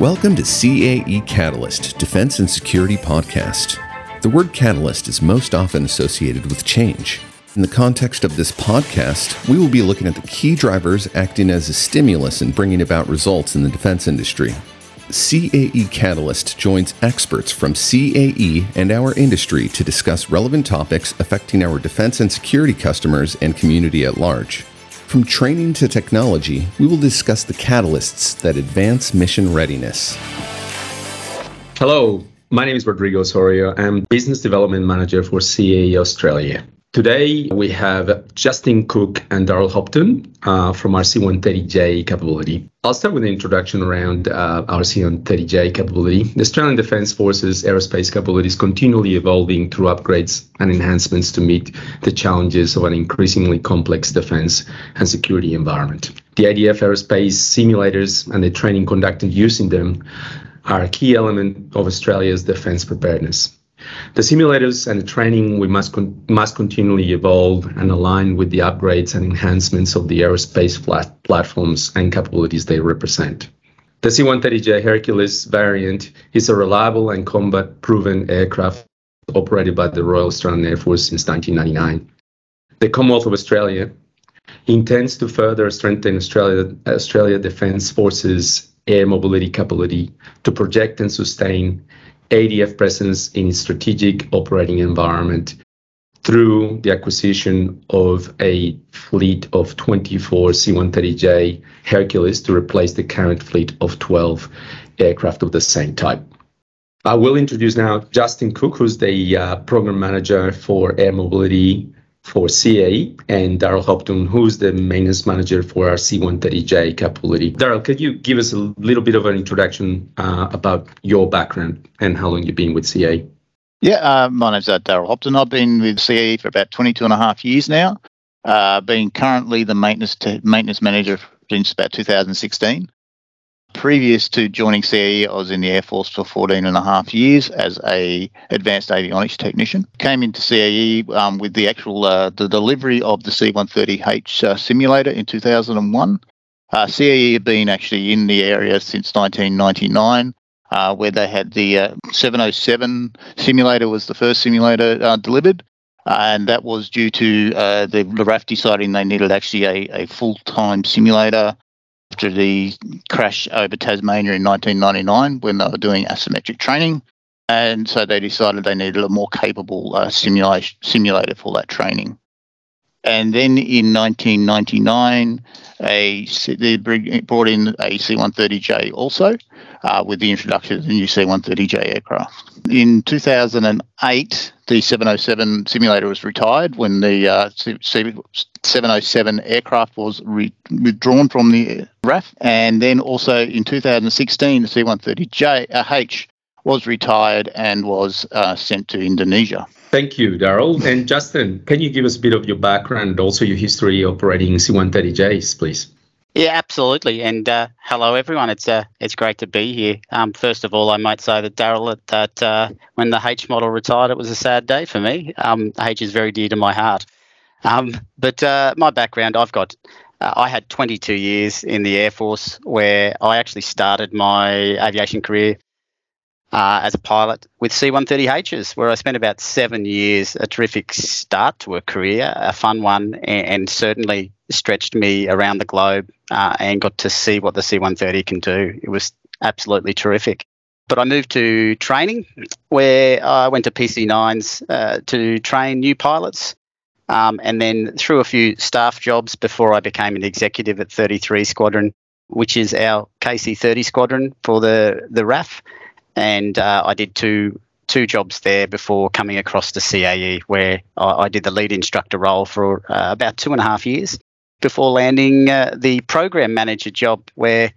Welcome to CAE Catalyst, Defense and Security Podcast. The word catalyst is most often associated with change. In the context of this podcast, we will be looking at the key drivers acting as a stimulus in bringing about results in the defense industry. CAE Catalyst joins experts from CAE and our industry to discuss relevant topics affecting our defense and security customers and community at large. From training to technology, we will discuss the catalysts that advance mission readiness. Hello, my name is Rodrigo Osorio. I'm Business Development Manager for CAE Australia. Today, we have Justin Cook and Daryl Hopton uh, from our C-130J capability. I'll start with an introduction around uh, our C-130J capability. The Australian Defence Forces aerospace capability is continually evolving through upgrades and enhancements to meet the challenges of an increasingly complex defence and security environment. The ADF aerospace simulators and the training conducted using them are a key element of Australia's defence preparedness. The simulators and the training we must con- must continually evolve and align with the upgrades and enhancements of the aerospace flat- platforms and capabilities they represent. The C-130J Hercules variant is a reliable and combat-proven aircraft operated by the Royal Australian Air Force since 1999. The Commonwealth of Australia intends to further strengthen Australia, Australia Defence Forces air mobility capability to project and sustain ADF presence in strategic operating environment through the acquisition of a fleet of 24 C-130J Hercules to replace the current fleet of 12 aircraft of the same type. I will introduce now Justin Cook, who's the uh, program manager for air mobility for CAE, and Daryl Hopton, who's the maintenance manager for our C130J capability. Daryl, could you give us a little bit of an introduction uh, about your background and how long you've been with CAE? Yeah, uh, my name's uh, Daryl Hopton. I've been with CAE for about 22 and a half years now, uh, being currently the maintenance te- maintenance manager since about 2016. Previous to joining CAE, I was in the Air Force for 14 and a half years as a advanced avionics technician. Came into CAE um, with the actual uh, the delivery of the C-130H uh, simulator in 2001. Uh, CAE had been actually in the area since 1999. Uh, where they had the uh, 707 simulator was the first simulator uh, delivered, and that was due to uh, the, the RAAF deciding they needed actually a, a full-time simulator after the crash over Tasmania in 1999 when they were doing asymmetric training. And so they decided they needed a more capable uh, simulation, simulator for that training. And then in 1999, a, they brought in a C-130J also uh, with the introduction of the new C-130J aircraft. In 2008, the 707 simulator was retired when the uh, 707 aircraft was re- withdrawn from the RAAF. And then also in 2016, the C-130J uh, H was retired and was uh, sent to Indonesia. Thank you, Daryl. And Justin, can you give us a bit of your background and also your history operating C-130Js, please? Yeah, absolutely. And uh, hello, everyone. It's uh, it's great to be here. Um, first of all, I might say that Daryl, that uh, when the H model retired, it was a sad day for me. Um, H is very dear to my heart. Um, but uh, my background, I've got, uh, I had 22 years in the Air Force where I actually started my aviation career uh, as a pilot with C-130Hs, where I spent about seven years, a terrific start to a career, a fun one, and, and certainly stretched me around the globe uh, and got to see what the C-130 can do. It was absolutely terrific. But I moved to training, where I went to PC9s uh, to train new pilots, um, and then through a few staff jobs before I became an executive at 33 Squadron, which is our KC-30 squadron for the the RAAF and uh, I did two two jobs there before coming across to CAE, where I, I did the lead instructor role for uh, about two and a half years before landing uh, the program manager job, where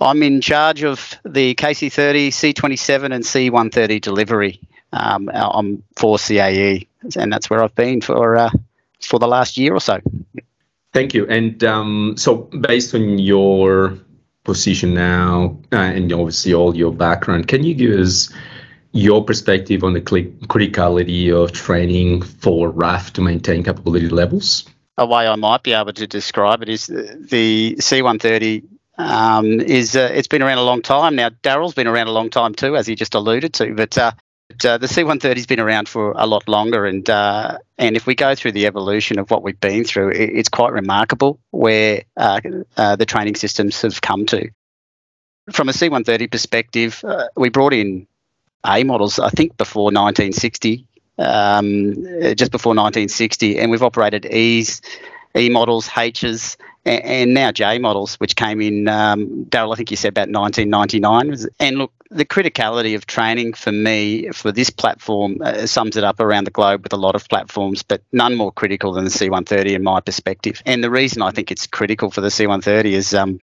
I'm in charge of the KC30, C27, and C130 delivery. Um, I'm for CAE, and that's where I've been for uh, for the last year or so. Thank you. And um, so, based on your position now uh, and obviously all your background, can you give us your perspective on the criticality of training for RAAF to maintain capability levels? A way I might be able to describe it is the C-130 um, is uh, it's been around a long time now. Daryl's been around a long time too, as he just alluded to. But uh, uh, the C130 has been around for a lot longer, and uh, and if we go through the evolution of what we've been through, it, it's quite remarkable where uh, uh, the training systems have come to. From a C130 perspective, uh, we brought in A models, I think, before 1960, um, just before 1960, and we've operated E's, E models, H's, and now J models, which came in, um, Daryl, I think you said about 1999. And look, the criticality of training for me for this platform uh, sums it up around the globe with a lot of platforms, but none more critical than the C130 in my perspective. And the reason I think it's critical for the C130 is um,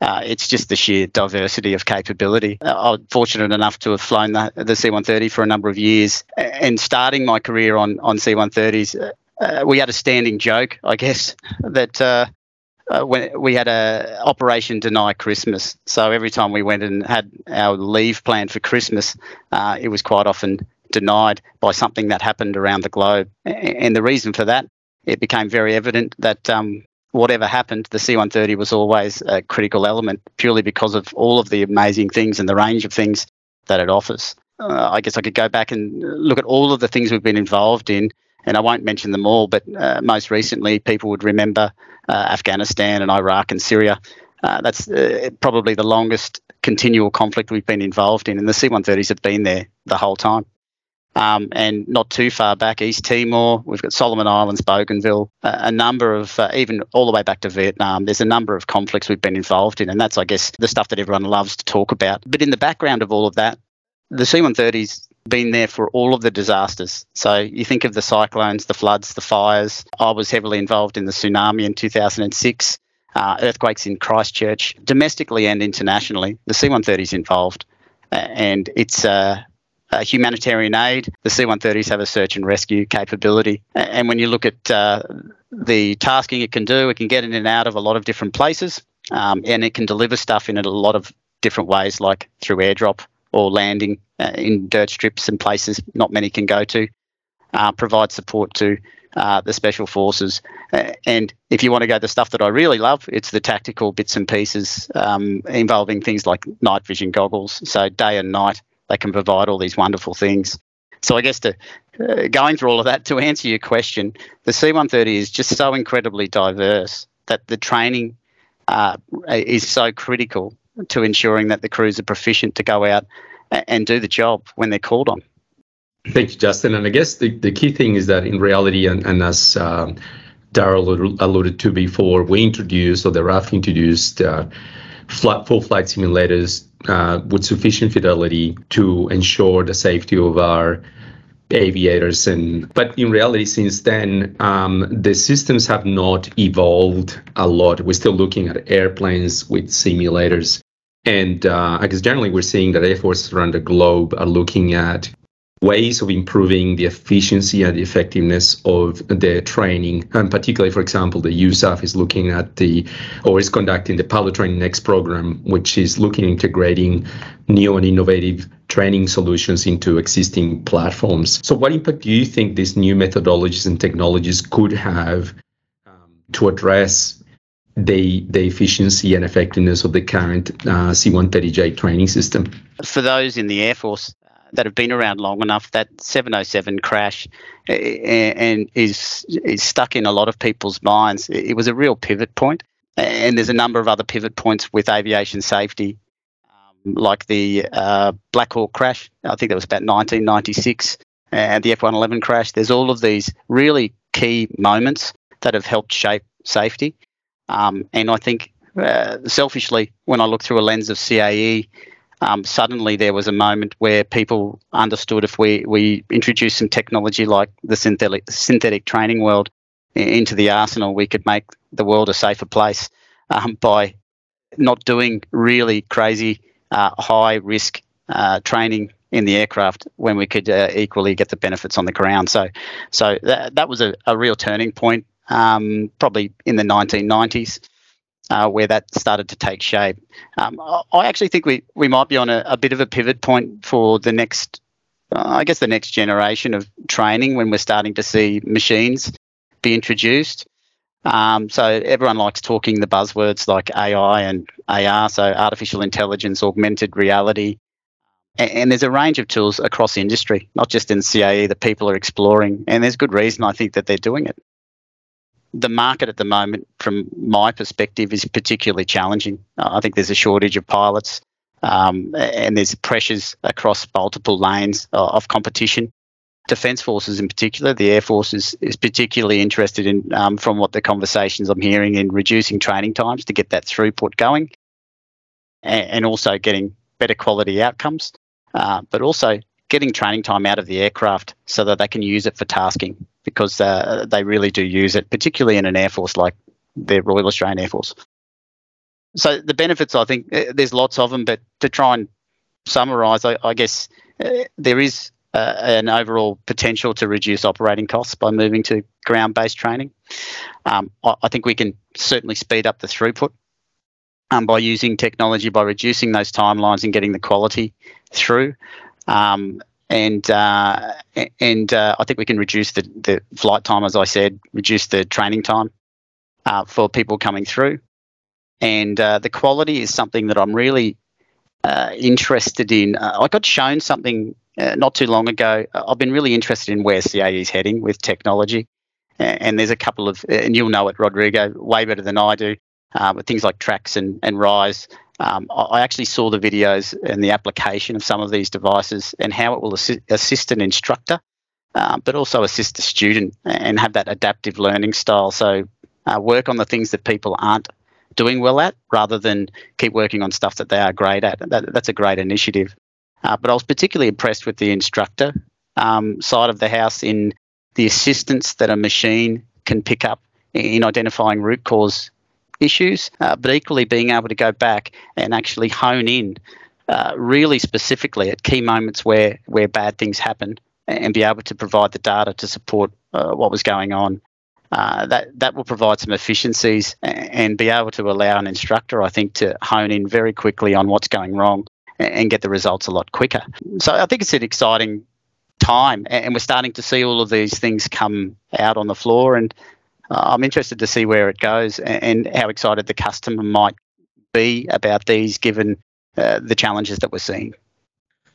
uh, it's just the sheer diversity of capability. Uh, I'm fortunate enough to have flown the, the C130 for a number of years, and starting my career on on C130s, uh, uh, we had a standing joke, I guess, that uh, when we had a Operation Deny Christmas. So every time we went and had our leave planned for Christmas, uh, it was quite often denied by something that happened around the globe. And the reason for that, it became very evident that um, whatever happened, the C-130 was always a critical element purely because of all of the amazing things and the range of things that it offers. Uh, I guess I could go back and look at all of the things we've been involved in and I won't mention them all, but uh, most recently, people would remember Afghanistan and Iraq and Syria. Uh, that's uh, probably the longest continual conflict we've been involved in, and the C-130s have been there the whole time. Um, and not too far back, East Timor, we've got Solomon Islands, Bougainville, uh, a number of, uh, even all the way back to Vietnam, there's a number of conflicts we've been involved in. And that's, I guess, the stuff that everyone loves to talk about. But in the background of all of that, the C 130s been there for all of the disasters. So you think of the cyclones, the floods, the fires. I was heavily involved in the tsunami in 2006, uh, earthquakes in Christchurch, domestically and internationally. The C-130 is involved, uh, and it's uh, humanitarian aid. The C-130s have a search and rescue capability, and when you look at uh, the tasking it can do, it can get in and out of a lot of different places, um, and it can deliver stuff in a lot of different ways, like through airdrop or landing in dirt strips and places not many can go to, uh, provide support to uh, the special forces. Uh, and if you want to go the stuff that I really love, it's the tactical bits and pieces um, involving things like night vision goggles. So day and night, they can provide all these wonderful things. So I guess to uh, going through all of that to answer your question, the C-130 is just so incredibly diverse that the training uh, is so critical to ensuring that the crews are proficient to go out and do the job when they're called on. Thank you, Justin. And I guess the, the key thing is that in reality, and, and as um, Daryl alluded to before, we introduced, or the RAAF introduced, uh, flight, full flight simulators uh, with sufficient fidelity to ensure the safety of our aviators and but in reality since then um, the systems have not evolved a lot we're still looking at airplanes with simulators and uh, I guess generally we're seeing that air forces around the globe are looking at ways of improving the efficiency and the effectiveness of their training. And particularly, for example, the USAF is looking at the, or is conducting the Pilot Training Next program, which is looking integrating new and innovative training solutions into existing platforms. So, what impact do you think these new methodologies and technologies could have um, to address the the efficiency and effectiveness of the current uh, C-130J training system? For those in the Air Force uh, that have been around long enough, that 707 crash uh, and is is stuck in a lot of people's minds. It was a real pivot point, and there's a number of other pivot points with aviation safety like the uh, Black Hawk crash. I think that was about 1996, and the F111 crash. There's all of these really key moments that have helped shape safety. Um, and I think, uh, selfishly, when I look through a lens of CAE, um, suddenly there was a moment where people understood if we, we introduced some technology like the synthetic, synthetic training world into the arsenal, we could make the world a safer place um, by not doing really crazy uh, high risk uh, training in the aircraft when we could uh, equally get the benefits on the ground. So, so that, that was a, a real turning point, um, probably in the 1990s. Uh, where that started to take shape. Um, I actually think we, we might be on a, a bit of a pivot point for the next, uh, I guess, the next generation of training when we're starting to see machines be introduced. Um, so everyone likes talking the buzzwords like AI and AR, so artificial intelligence, augmented reality. And, and there's a range of tools across industry, not just in CAE, that people are exploring. And there's good reason I think that they're doing it. The market at the moment, from my perspective, is particularly challenging. I think there's a shortage of pilots, um, and there's pressures across multiple lanes of competition. Defence forces, in particular, the Air Force is, is particularly interested in, um, from what the conversations I'm hearing, in reducing training times to get that throughput going, and, and also getting better quality outcomes, uh, but also getting training time out of the aircraft so that they can use it for tasking because uh, they really do use it, particularly in an air force like the Royal Australian Air Force. So the benefits, I think, uh, there's lots of them, but to try and summarise, I, I guess uh, there is uh, an overall potential to reduce operating costs by moving to ground-based training. Um, I, I, think we can certainly speed up the throughput um, by using technology, by reducing those timelines and getting the quality through. Um, and uh, and uh, I think we can reduce the, the flight time, as I said, reduce the training time uh, for people coming through. And uh, the quality is something that I'm really uh, interested in. Uh, I got shown something not too long ago. I've been really interested in where CAE is heading with technology. And there's a couple of, and you'll know it, Rodrigo, way better than I do, with things like Trax and, and RISE. Um, I actually saw the videos and the application of some of these devices and how it will assist, assist an instructor, uh, but also assist a student and have that adaptive learning style. So uh, work on the things that people aren't doing well at rather than keep working on stuff that they are great at. That, that's a great initiative. Uh, but I was particularly impressed with the instructor um, side of the house in the assistance that a machine can pick up in identifying root cause issues, uh, but equally being able to go back and actually hone in uh, really specifically at key moments where, where bad things happen and be able to provide the data to support uh, what was going on. Uh, that that will provide some efficiencies and be able to allow an instructor, I think, to hone in very quickly on what's going wrong and get the results a lot quicker. So I think it's an exciting time, and we're starting to see all of these things come out on the floor. And I'm interested to see where it goes and how excited the customer might be about these, given uh, the challenges that we're seeing.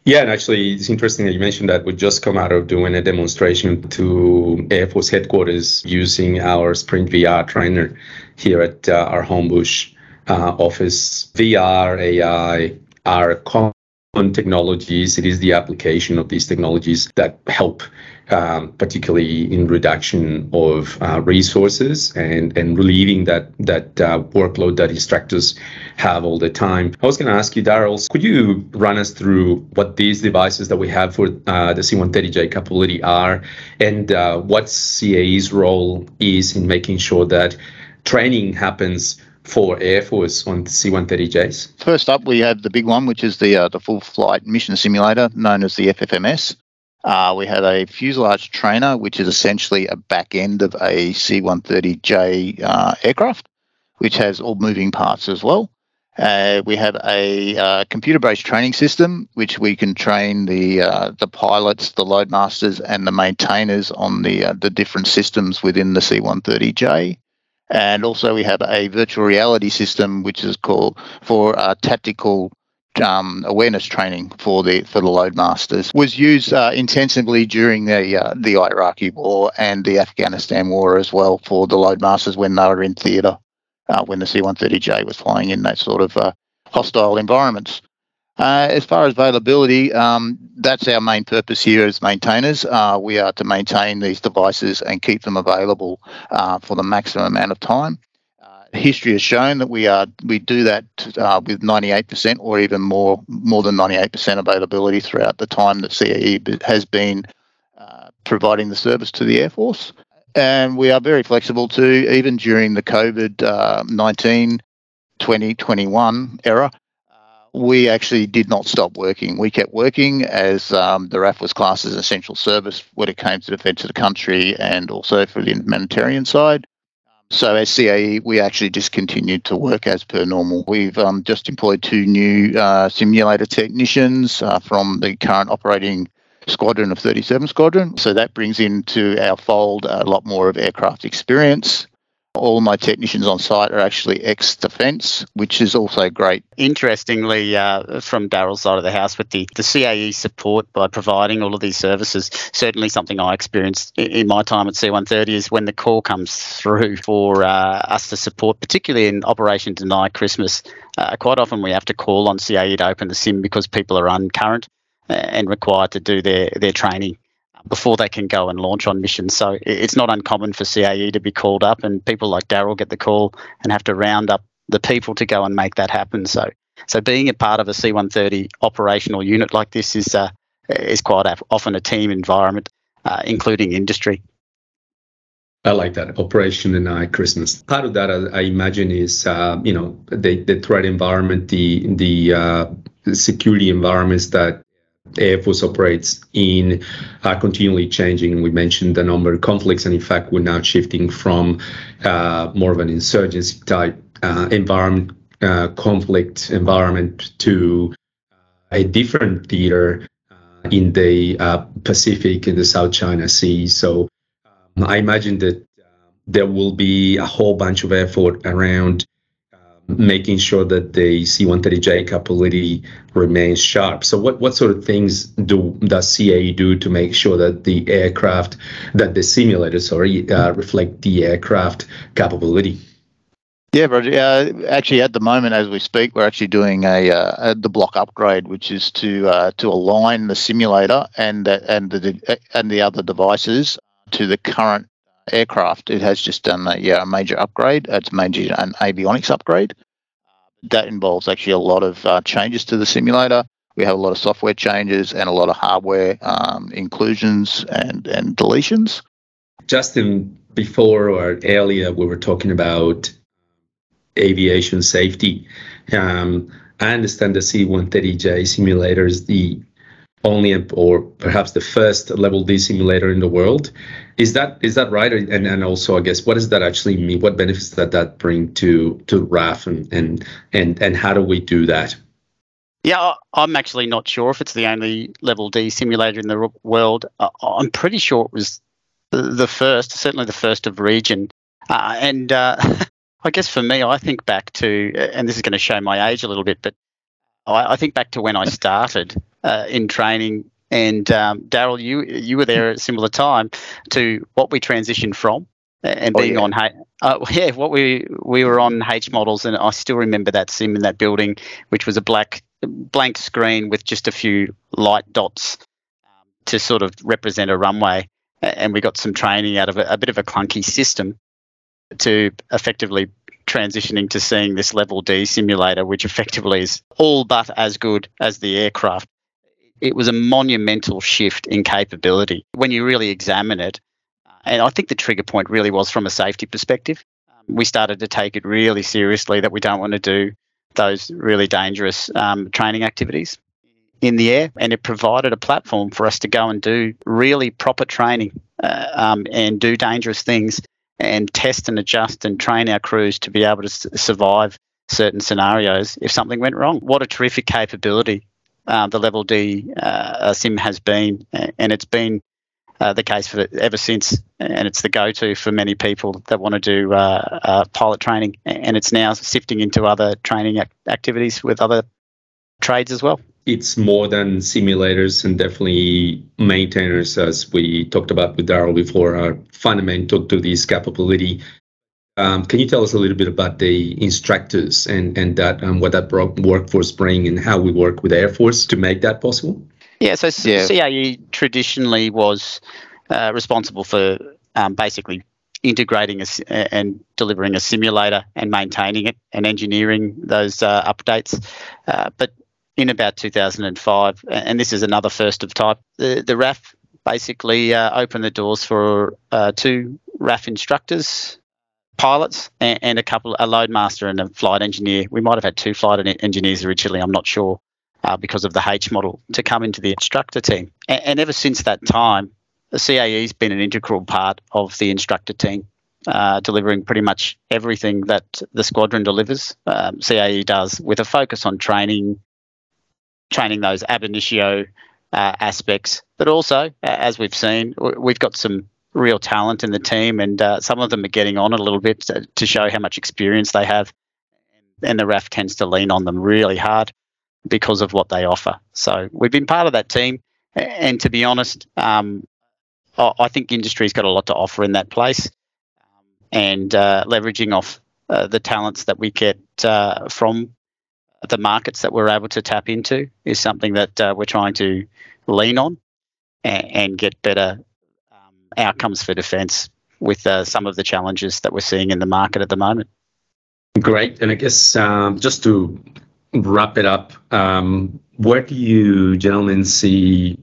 Yeah, and actually, it's interesting that you mentioned that we just come out of doing a demonstration to Air Force headquarters using our Sprint VR trainer here at uh, our Homebush uh, office. VR, AI, are common technologies. It is the application of these technologies that help, um, particularly in reduction of uh, resources and, and relieving that that uh, workload that instructors have all the time. I was going to ask you, Daryl, could you run us through what these devices that we have for uh, the C-130J capability are and uh, what CAE's role is in making sure that training happens for Air Force on C-130Js? First up, we have the big one, which is the uh, the full flight mission simulator, known as the FFMS. Uh, we had a fuselage trainer, which is essentially a back end of a C-130J uh, aircraft, which has all moving parts as well. Uh, we have a uh, computer-based training system, which we can train the uh, the pilots, the loadmasters, and the maintainers on the the different systems within the C-130J. And also, we have a virtual reality system, which is called for uh, tactical um, awareness training for the for the loadmasters. Was used uh, intensively during the uh, the Iraqi war and the Afghanistan war as well for the loadmasters when they were in theatre, uh, when the C-130J was flying in that sort of uh, hostile environments. Uh, as far as availability, um, that's our main purpose here as maintainers. Uh, we are to maintain these devices and keep them available uh, for the maximum amount of time. Uh, history has shown that we are we do that uh, with 98% or even more more than 98% availability throughout the time that CAE has been uh, providing the service to the Air Force. And we are very flexible too, even during the COVID 19 2021 era we actually did not stop working. We kept working as um, the RAAF was classed as an essential service when it came to defence of the country and also for the humanitarian side. So as CAE, we actually just continued to work as per normal. We've um, just employed two new uh, simulator technicians uh, from the current operating squadron of 37 Squadron. So that brings into our fold a lot more of aircraft experience All my technicians on site are actually ex defence, which is also great. Interestingly, uh, from Daryl's side of the house, with the, the CAE support by providing all of these services, certainly something I experienced in my time at C130 is when the call comes through for uh, us to support, particularly in Operation Deny Christmas. Uh, quite often we have to call on CAE to open the sim because people are uncurrent uh, and required to do their, their training before they can go and launch on missions. So it's not uncommon for CAE to be called up, and people like Daryl get the call and have to round up the people to go and make that happen. So, so being a part of a C-130 operational unit like this is uh, is quite often a team environment, uh, including industry. I like that Operation Deny Christmas. Part of that, I, imagine, is uh, you know the the threat environment, the the uh, security environments that Air Force operates in are continually changing. We mentioned the number of conflicts, and in fact, we're now shifting from uh, more of an insurgency type uh, environment, uh, conflict environment, to a different theater uh, in the uh, Pacific, in the South China Sea. So um, I imagine that uh, there will be a whole bunch of effort around making sure that the C-130J capability remains sharp. So what, what sort of things do does CAE do to make sure that the aircraft, that the simulators, sorry, uh, reflect the aircraft capability? Yeah, Roger. Uh, actually, at the moment, as we speak, we're actually doing a, uh, a the block upgrade, which is to uh, to align the simulator and and the and the other devices to the current aircraft. It has just done a, yeah, a major upgrade. It's major an avionics upgrade. That involves actually a lot of uh, changes to the simulator. We have a lot of software changes and a lot of hardware um, inclusions and, and deletions. Justin, before or earlier, we were talking about aviation safety. Um, I understand the C-130J simulator is the only or perhaps the first level D simulator in the world. Is that is that right? And and also, I guess, what does that actually mean? What benefits that that bring to to RAAF and and and and how do we do that? Yeah, I'm actually not sure if it's the only level D simulator in the world. I'm pretty sure it was the first, certainly the first of region. Uh, and uh, I guess for me, I think back to, and this is going to show my age a little bit, but I, I think back to when I started uh, in training. And um, Daryl, you you were there at a similar time to what we transitioned from and oh, being yeah. on uh, yeah what we we were on H models and I still remember that sim in that building which was a black blank screen with just a few light dots um, to sort of represent a runway and we got some training out of a, a bit of a clunky system to effectively transitioning to seeing this level D simulator, which effectively is all but as good as the aircraft. It was a monumental shift in capability when you really examine it. And I think the trigger point really was from a safety perspective. We started to take it really seriously that we don't want to do those really dangerous um, training activities in the air, and it provided a platform for us to go and do really proper training uh, um, and do dangerous things and test and adjust and train our crews to be able to survive certain scenarios if something went wrong. What a terrific capability uh, the Level D uh, sim has been, and it's been uh, the case for ever since, and it's the go-to for many people that want to do uh, uh, pilot training, and it's now sifting into other training ac- activities with other trades as well it's more than simulators and definitely maintainers, as we talked about with Daryl before, are fundamental to this capability. Um, can you tell us a little bit about the instructors and, and that and what that workforce bring and how we work with Air Force to make that possible? Yeah, so yeah. CAE traditionally was uh, responsible for um, basically integrating a, and delivering a simulator and maintaining it and engineering those uh, updates. Uh, but in about 2005, and this is another first of type. The, the RAAF basically uh, opened the doors for uh, two RAAF instructors, pilots, and, and, a couple, a loadmaster and a flight engineer. We might have had two flight engineers originally. I'm not sure uh, because of the H model to come into the instructor team. And, and ever since that time, the CAE has been an integral part of the instructor team. Uh, delivering pretty much everything that the squadron delivers. Um, CAE does with a focus on training, training those ab initio uh, aspects. But also, as we've seen, we've got some real talent in the team, and uh, some of them are getting on a little bit to, show how much experience they have. And the RAAF tends to lean on them really hard because of what they offer. So we've been part of that team, and to be honest, um, I think industry's got a lot to offer in that place, and uh, leveraging off uh, the talents that we get uh, from the markets that we're able to tap into is something that uh, we're trying to lean on and, and get better um, outcomes for defence with uh, some of the challenges that we're seeing in the market at the moment. Great. And I guess um, just to wrap it up, um, where do you gentlemen see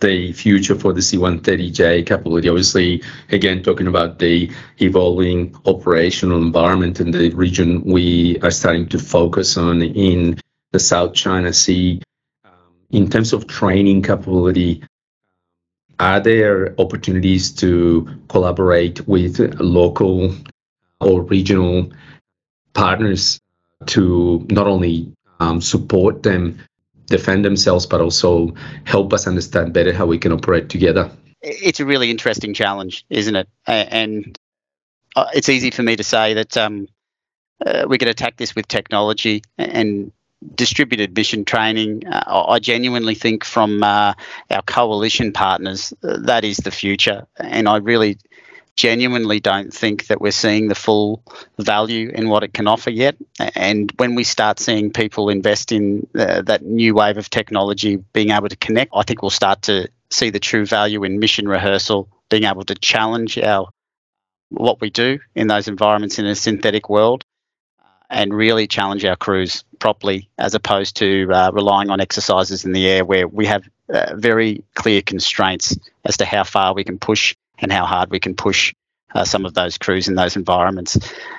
the future for the C-130J capability? Obviously, again, talking about the evolving operational environment in the region we are starting to focus on in the South China Sea. Um, in terms of training capability, are there opportunities to collaborate with local or regional partners to not only um, support them defend themselves, but also help us understand better how we can operate together. It's a really interesting challenge, isn't it? And uh, it's easy for me to say that um, uh, we can attack this with technology and distributed mission training. Uh, I genuinely think from uh, our coalition partners uh, that is the future, and I really genuinely don't think that we're seeing the full value in what it can offer yet. And when we start seeing people invest in uh, that new wave of technology, being able to connect, I think we'll start to see the true value in mission rehearsal, being able to challenge our what we do in those environments in a synthetic world uh, and really challenge our crews properly as opposed to uh, relying on exercises in the air where we have uh, very clear constraints as to how far we can push and how hard we can push uh, some of those crews in those environments.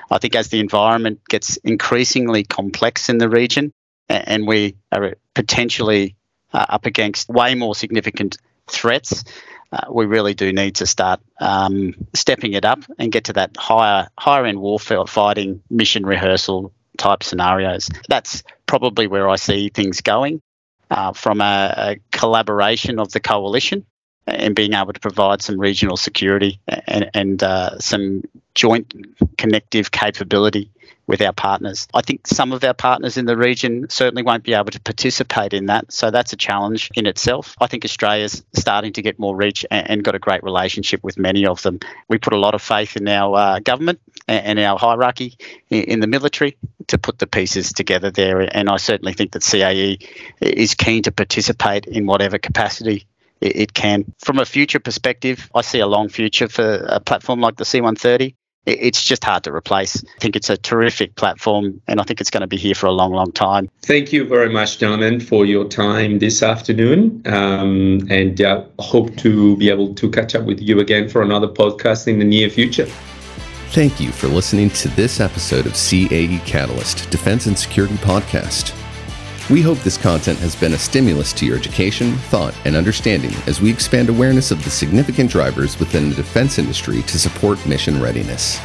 I think as the environment gets increasingly complex in the region and we are potentially uh, up against way more significant threats, uh, we really do need to start um, stepping it up and get to that higher higher end warfare fighting mission rehearsal type scenarios. That's probably where I see things going uh, from a, a collaboration of the coalition and being able to provide some regional security and, and uh, some joint connective capability with our partners. I think some of our partners in the region certainly won't be able to participate in that, so that's a challenge in itself. I think Australia's starting to get more reach and, and got a great relationship with many of them. We put a lot of faith in our uh, government and, and our hierarchy in, in the military to put the pieces together there, and I certainly think that CAE is keen to participate in whatever capacity it, it can. From a future perspective, I see a long future for a platform like the C130 it's just hard to replace. I think it's a terrific platform and I think it's going to be here for a long, long time. Thank you very much, gentlemen, for your time this afternoon. Um, and uh, hope to be able to catch up with you again for another podcast in the near future. Thank you for listening to this episode of CAE Catalyst Defense and Security Podcast. We hope this content has been a stimulus to your education, thought, and understanding as we expand awareness of the significant drivers within the defense industry to support mission readiness.